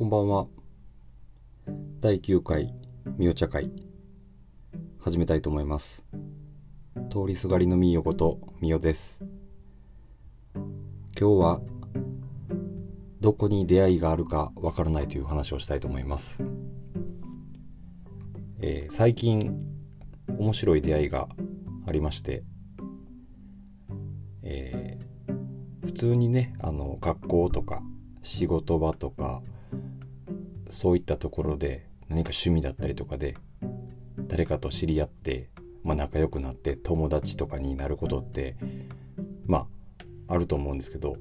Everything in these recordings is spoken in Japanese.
こんばんは。第9回みお茶会始めたいと思います。通りすがりのみよことみおです。今日はどこに出会いがあるかわからないという話をしたいと思います。えー最近面白い出会いがありまして、えー普通にねあの学校とか仕事場とかそういったところで何か趣味だったりとかで誰かと知り合って、まあ、仲良くなって友達とかになることってまああると思うんですけど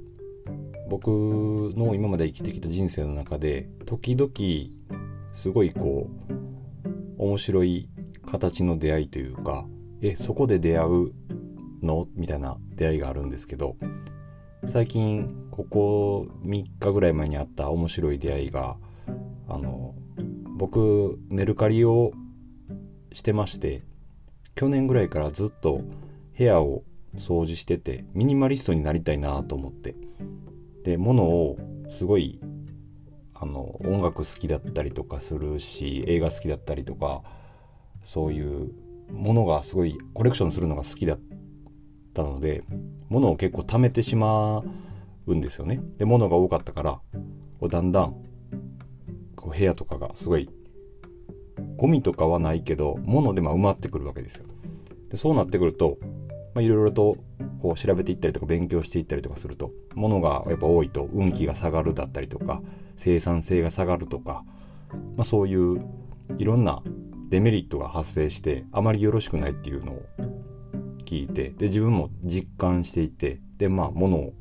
僕の今まで生きてきた人生の中で時々すごいこう面白い形の出会いというかえそこで出会うの？みたいな出会いがあるんですけど最近ここ3日ぐらい前にあった面白い出会いがあの僕メルカリをしてまして去年ぐらいからずっと部屋を掃除しててミニマリストになりたいなと思って。で物をすごいあの音楽好きだったりとかするし映画好きだったりとかそういうものがすごいコレクションするのが好きだったので物を結構貯めてしまうんですよね。で物が多かったからだんだんこう部屋とかがすごいゴミとかはないけど物でま埋まってくるわけですよ。でそうなってくるといろいろとこう調べていったりとか勉強していったりとかすると物がやっぱ多いと運気が下がるだったりとか生産性が下がるとか、まあ、そういういろんなデメリットが発生してあまりよろしくないっていうのを聞いてで自分も実感していてでまあ物を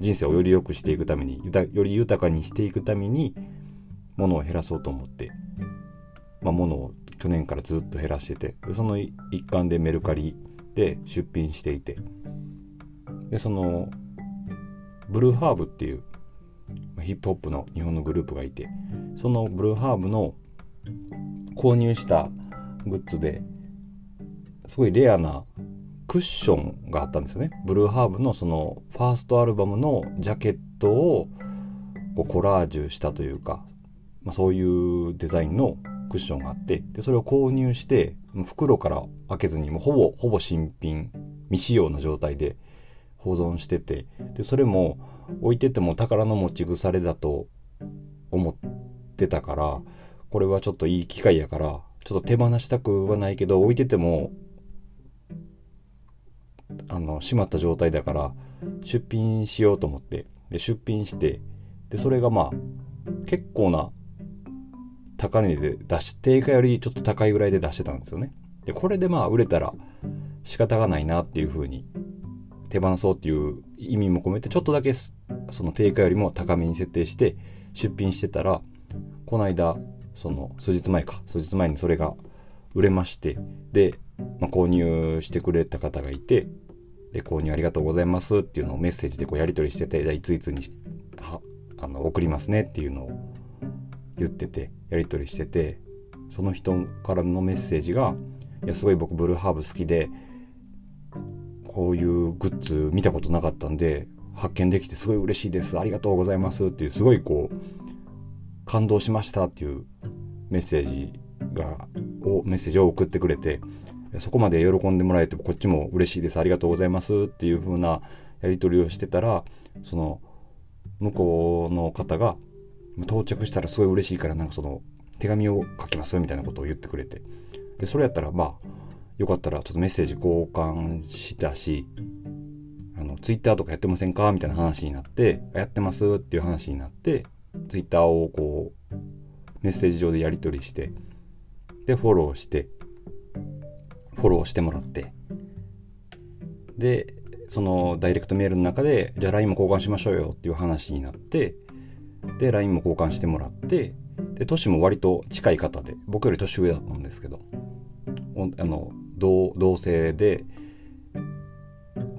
人生をより良くしていくためにより豊かにしていくために物を減らそうと思って、まあ、物を去年からずっと減らしててその一環でメルカリで出品していて。でそのブルーハーブっていうヒップホップの日本のグループがいてそのブルーハーブの購入したグッズですごいレアなクッションがあったんですよね。ブルーハーブのそのファーストアルバムのジャケットをこうコラージュしたというか、まあ、そういうデザインのクッションがあってでそれを購入して袋から開けずにもうほぼほぼ新品未使用の状態で保存しててでそれも置いてても宝の持ち腐れだと思ってたからこれはちょっといい機会やからちょっと手放したくはないけど置いててもあの閉まった状態だから出品しようと思ってで出品してでそれがまあ結構な高値で出し定価よりちょっと高いぐらいで出してたんですよね。でこれでまあ売れたら仕方がないなっていう風に手放そうっていう意味も込めてちょっとだけその定価よりも高めに設定して出品してたらこの間その数日前か数日前にそれが売れましてで、まあ、購入してくれた方がいてで購入ありがとうございますっていうのをメッセージでこうやり取りしてていついつにはあの送りますねっていうのを言っててやり取りしててその人からのメッセージが「いやすごい僕ブルーハーブ好きでこういうグッズ見たことなかったんで発見できてすごい嬉しいですありがとうございます」っていうすごいこう感動しましたっていうメッセージがをメッセージを送ってくれてそこまで喜んでもらえてこっちも嬉しいですありがとうございますっていう風なやり取りをしてたらその向こうの方が到着したらすごい嬉しいからなんかその手紙を書きますみたいなことを言ってくれて。でそれやったらまあよかったらちょっとメッセージ交換したしあのツイッターとかやってませんかみたいな話になってやってますっていう話になってツイッターをこうメッセージ上でやり取りしてでフォローしてフォローしてもらってでそのダイレクトメールの中でじゃあ LINE も交換しましょうよっていう話になってで LINE も交換してもらってで年も割と近い方で僕より年上だったんですけどあの同同性で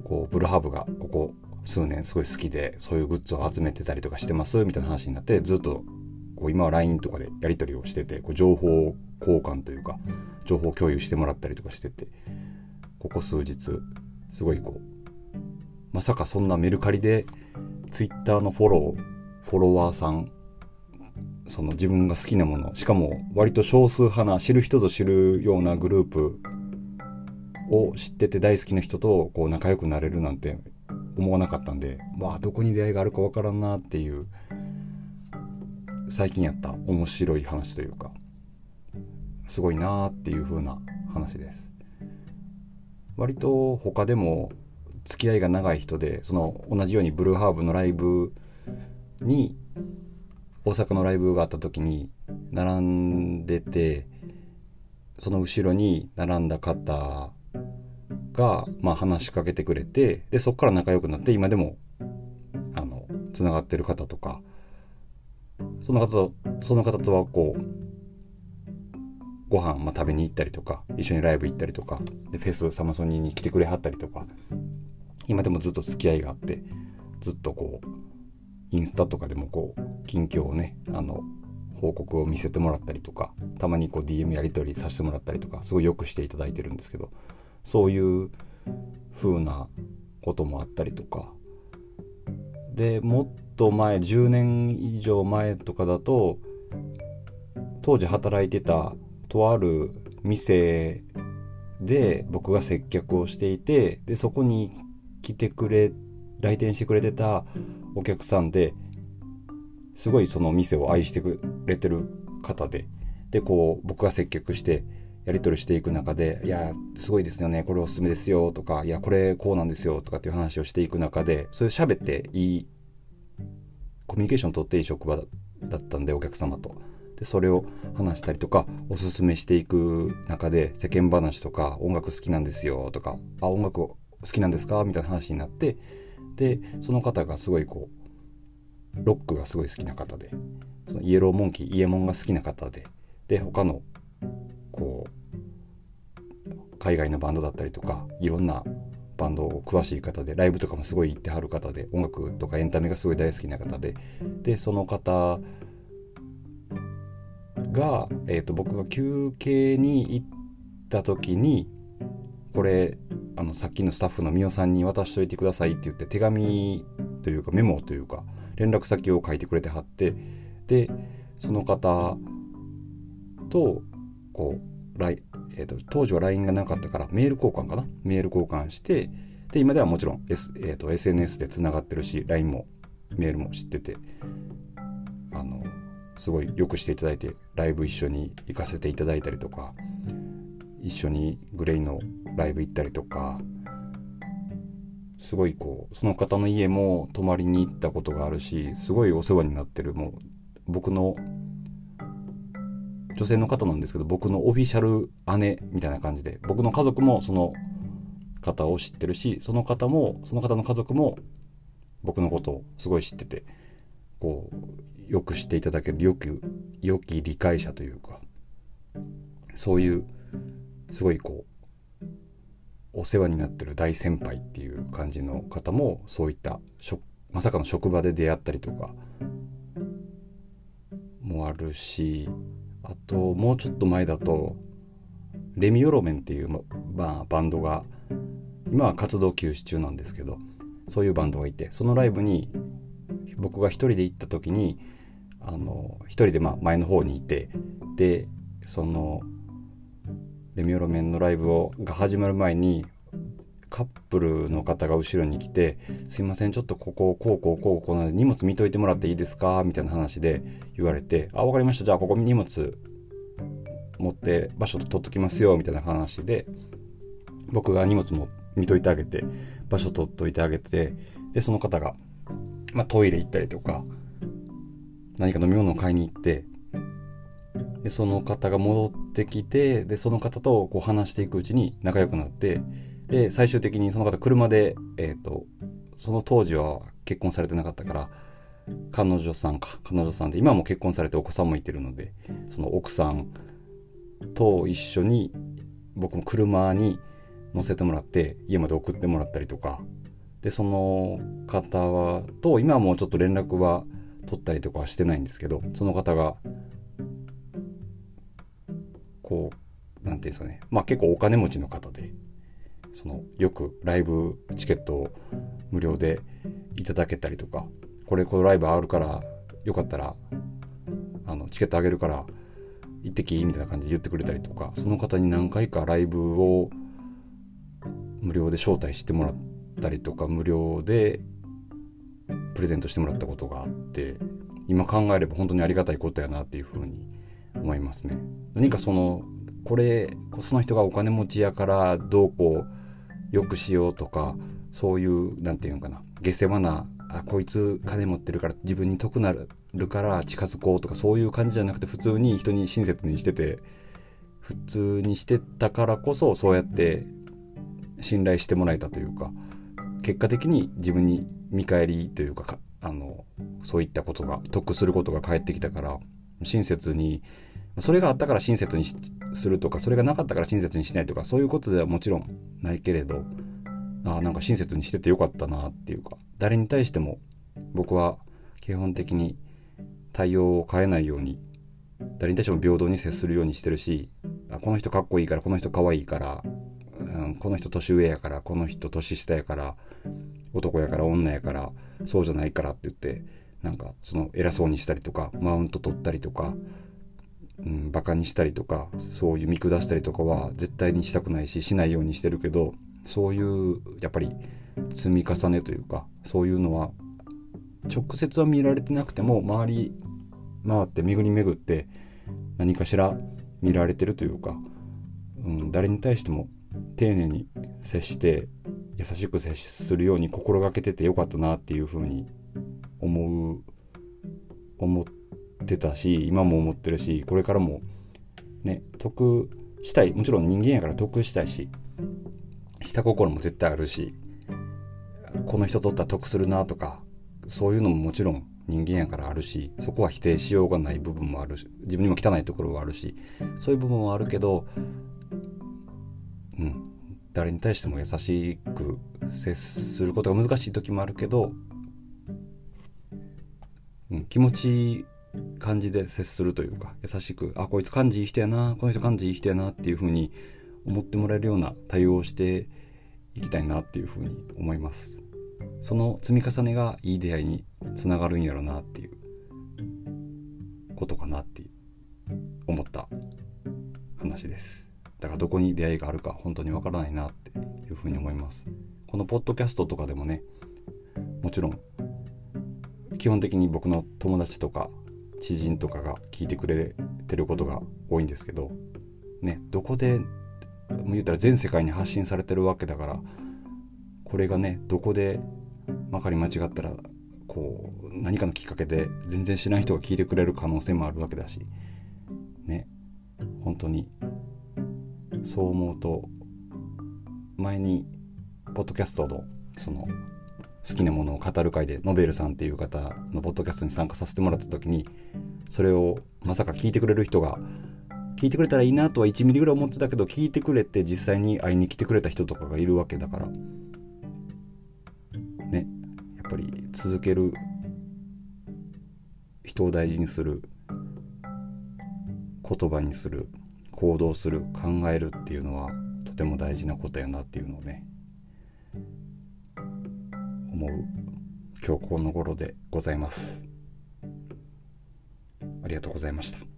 こうブルハーブがここ数年すごい好きでそういうグッズを集めてたりとかしてますみたいな話になってずっとこう今は LINE とかでやり取りをしててこう情報交換というか情報共有してもらったりとかしててここ数日すごいこうまさかそんなメルカリで Twitter のフォローフォロワーさんその自分が好きなものしかも割と少数派な知る人ぞ知るようなグループを知ってて大好きな人とこう仲良くなれるなんて思わなかったんでまあどこに出会いがあるかわからんなっていう最近やった面白い話というかすごいなっていう風な話です。割と他でも付き合いが長い人でその同じようにブルーハーブのライブに大阪のライブがあった時に並んでてその後ろに並んだ方が、まあ、話しかけてくれてでそこから仲良くなって今でもあのつながってる方とか。その方とその方とはこうご飯、まあ、食べに行ったりとか一緒にライブ行ったりとかでフェスサマソニーに来てくれはったりとか。今でもずっと付き合いがあってずっとこうインスタとかでもこう近況をねあの報告を見せてもらったりとかたまにこう DM やり取りさせてもらったりとかすごいよくしていただいてるんですけどそういう風なこともあったりとか。でもっと前10年以上前とかだと当時働いてたとある店で僕が接客をしていてでそこに来てくれて来店してくれてたお客さんですごいその店を愛してくれてる方ででこう僕が接客してやり取りしていく中で「いやすごいですよねこれおすすめですよ」とか「いやこれこうなんですよ」とかっていう話をしていく中でそれ喋っていいコミュニケーション取っていい職場だったんでお客様と。でそれを話したりとかおすすめしていく中で世間話とか音楽好きなんですよとかあ音楽好きなんですかみたいな話になってでその方がすごいこうロックがすごい好きな方でそのイエローモンキーイエモンが好きな方でで他のこう海外のバンドだったりとかいろんなバンドを詳しい方でライブとかもすごい行ってはる方で音楽とかエンタメがすごい大好きな方ででその方が、えーと、僕が休憩に行った時にこれあのさっきのスタッフのみおさんに渡しといてくださいって言って手紙というかメモというか連絡先を書いてくれてはってでその方とこう、えーと、当時は LINE がなかったからメール交換かな？メール交換してで今ではもちろん、S えーと、SNS でつながってるし LINE もメールも知っててあのすごいよくしていただいてライブ一緒に行かせていただいたりとか一緒にグレイのライブ行ったりとかすごいこうその方の家も泊まりに行ったことがあるしすごいお世話になってる。もう僕の女性の方なんですけど僕のオフィシャル姉みたいな感じで僕の家族もその方を知ってるしその方もその方の家族も僕のことをすごい知っててこうよくしていただけるよく良き理解者というかそういうすごいこうお世話になってる大先輩っていう感じの方もそういったまさかの職場で出会ったりとかもあるしあともうちょっと前だとレミオロメンっていう、まあ、バンドが今は活動休止中なんですけどそういうバンドがいてそのライブに僕が一人で行った時にあの一人でまあ前の方にいてでそのレミオロメンのライブをが始まる前にカップルの方が後ろに来て「すいませんちょっとこここうこうこうこうなんで荷物見といてもらっていいですか?」みたいな話で言われて「あ分かりましたじゃあここに荷物持って場所取っときますよ」みたいな話で僕が荷物も見といてあげて場所取っといてあげてでその方が、まあ、トイレ行ったりとか何か飲み物を買いに行ってでその方が戻ってきてでその方とこう話していくうちに仲良くなってで最終的にその方車で、えーと、その当時は結婚されてなかったから彼女さんか彼女さんで今も結婚されてお子さんもいてるのでその奥さんと一緒に僕も車に乗せてもらって家まで送ってもらったりとかでその方はと今はもうちょっと連絡は取ったりとかはしてないんですけどその方がて言うんですかねまあ結構お金持ちの方でそのよくライブチケットを無料でいただけたりとかこれこのライブあるからよかったらあのチケットあげるから行ってきみたいな感じで言ってくれたりとかその方に何回かライブを無料で招待してもらったりとか無料でプレゼントしてもらったことがあって今考えれば本当にありがたいことやなっていうふうに思いますね。何かそのこれその人がお金持ちやからどうこうよくしようとかそういう何て言うのかな。下世話なあこいつ金持ってるから自分に得なるから近づこうとかそういう感じじゃなくて普通に人に親切にしてて普通にしてたからこそそうやって信頼してもらえたというか結果的に自分に見返りというかあのそういったことが得することが返ってきたから親切にそれがあったから親切にするとかそれがなかったから親切にしないとかそういうことではもちろんないけれどあなんか親切にしててよかったなっていうか誰に対しても僕は基本的に対応を変えないように誰に対しても平等に接するようにしてるしあこの人かっこいいからこの人かわいいから、うん、この人年上やからこの人年下やから男やから女やからそうじゃないからって言ってなんかその偉そうにしたりとかマウント取ったりとか、うん、バカにしたりとかそういう見下したりとかは絶対にしたくないししないようにしてるけどそういうやっぱり積み重ねというかそういうのは直接は見られてなくても周り回って巡り巡って何かしら見られてるというか、うん、誰に対しても丁寧に接して優しく接するように心がけててよかったなっていうふうに思う思ってたし今も思ってるしこれからもね得したい。もちろん人間やから得したいし下心も絶対あるしこの人とったら得するなとかそういうのももちろん人間やからあるしそこは否定しようがない部分もあるし自分にも汚いところはあるしそういう部分はあるけどうん誰に対しても優しく接することが難しい時もあるけど、うん、気持ち感じで接するというか優しくあこいつ感じいい人やなこの人感じいい人やなっていうふうに思ってもらえるような対応をしていきたいなっていうふうに思います。その積み重ねがいい出会いにつながるんやろなっていうことかなって思った話です。だからどこに出会いがあるか本当にわからないなっていうふうに思います。このポッドキャストとかでもねもちろん基本的に僕の友達とか知人とかが聞いてくれてることが多いんですけどねどこで言ったら全世界に発信されてるわけだからこれがねどこでまかり間違ったらこう何かのきっかけで全然知らない人が聞いてくれる可能性もあるわけだしね本当にそう思うと前にポッドキャストのその好きなものを語る会でノベルさんっていう方のポッドキャストに参加させてもらった時にそれをまさか聞いてくれる人が聞いてくれたらいいなとは1ミリぐらい思ってたけど聞いてくれて実際に会いに来てくれた人とかがいるわけだから。ね。やっぱり続ける人を大事にする言葉にする行動する考えるっていうのはとても大事なことやなっていうのをね思う今日この頃でございます。ありがとうございました。